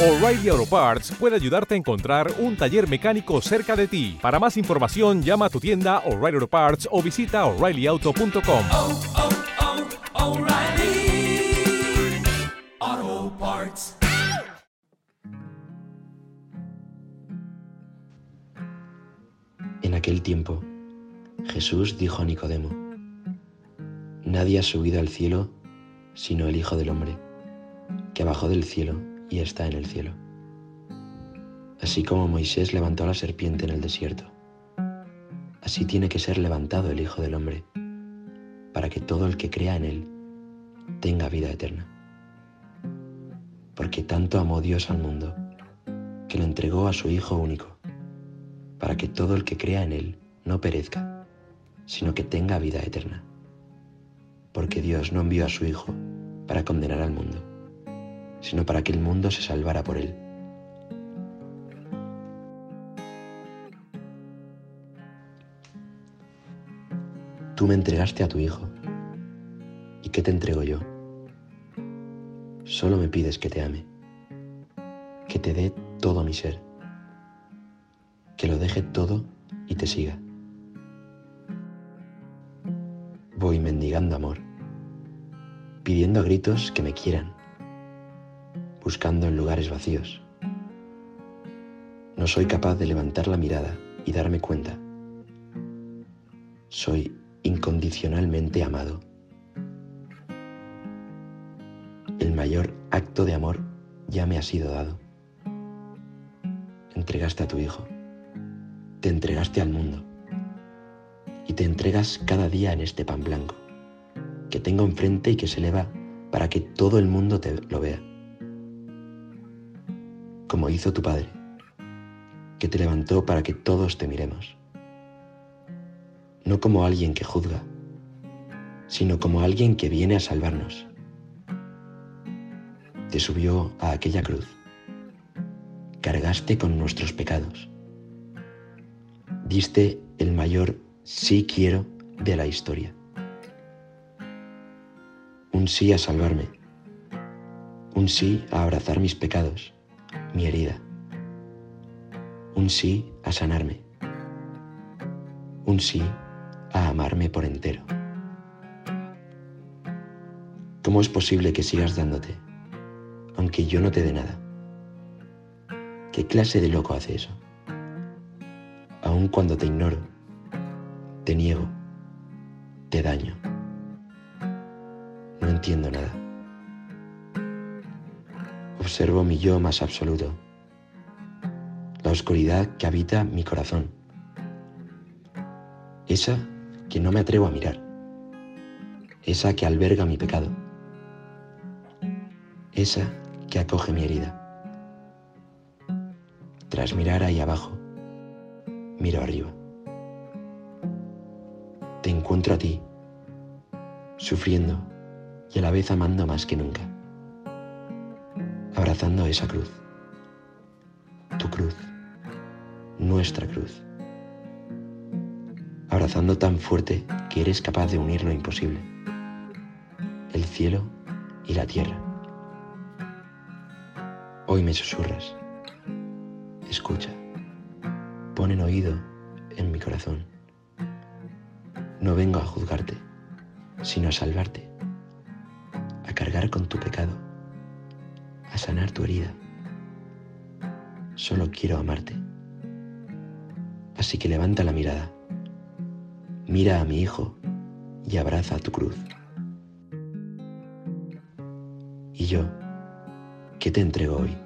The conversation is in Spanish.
O'Reilly Auto Parts puede ayudarte a encontrar un taller mecánico cerca de ti. Para más información, llama a tu tienda O'Reilly Auto Parts o visita oreillyauto.com. oh, oh, Parts. En aquel tiempo, Jesús dijo a Nicodemo, Nadie ha subido al cielo sino el Hijo del Hombre, que bajó del cielo y está en el cielo. Así como Moisés levantó a la serpiente en el desierto, así tiene que ser levantado el Hijo del Hombre, para que todo el que crea en él tenga vida eterna. Porque tanto amó Dios al mundo, que lo entregó a su Hijo único, para que todo el que crea en él no perezca, sino que tenga vida eterna. Porque Dios no envió a su Hijo para condenar al mundo, sino para que el mundo se salvara por él. Tú me entregaste a tu Hijo. ¿Y qué te entrego yo? Solo me pides que te ame, que te dé todo mi ser, que lo deje todo y te siga. Voy mendigando amor, pidiendo a gritos que me quieran, buscando en lugares vacíos. No soy capaz de levantar la mirada y darme cuenta. Soy incondicionalmente amado. El mayor acto de amor ya me ha sido dado. Entregaste a tu Hijo, te entregaste al mundo y te entregas cada día en este pan blanco que tengo enfrente y que se eleva para que todo el mundo te lo vea. Como hizo tu Padre, que te levantó para que todos te miremos. No como alguien que juzga, sino como alguien que viene a salvarnos. Te subió a aquella cruz. Cargaste con nuestros pecados. Diste el mayor sí quiero de la historia. Un sí a salvarme. Un sí a abrazar mis pecados, mi herida. Un sí a sanarme. Un sí a amarme por entero. ¿Cómo es posible que sigas dándote, aunque yo no te dé nada? ¿Qué clase de loco hace eso? Aun cuando te ignoro, te niego, te daño. No entiendo nada. Observo mi yo más absoluto, la oscuridad que habita mi corazón, esa que no me atrevo a mirar, esa que alberga mi pecado, esa que acoge mi herida. Tras mirar ahí abajo, miro arriba. Te encuentro a ti, sufriendo y a la vez amando más que nunca, abrazando esa cruz, tu cruz, nuestra cruz, abrazando tan fuerte que eres capaz de unir lo imposible, el cielo y la tierra. Hoy me susurras, escucha, ponen oído en mi corazón. No vengo a juzgarte, sino a salvarte, a cargar con tu pecado, a sanar tu herida. Solo quiero amarte. Así que levanta la mirada, mira a mi hijo y abraza tu cruz. Y yo, ¿qué te entrego hoy?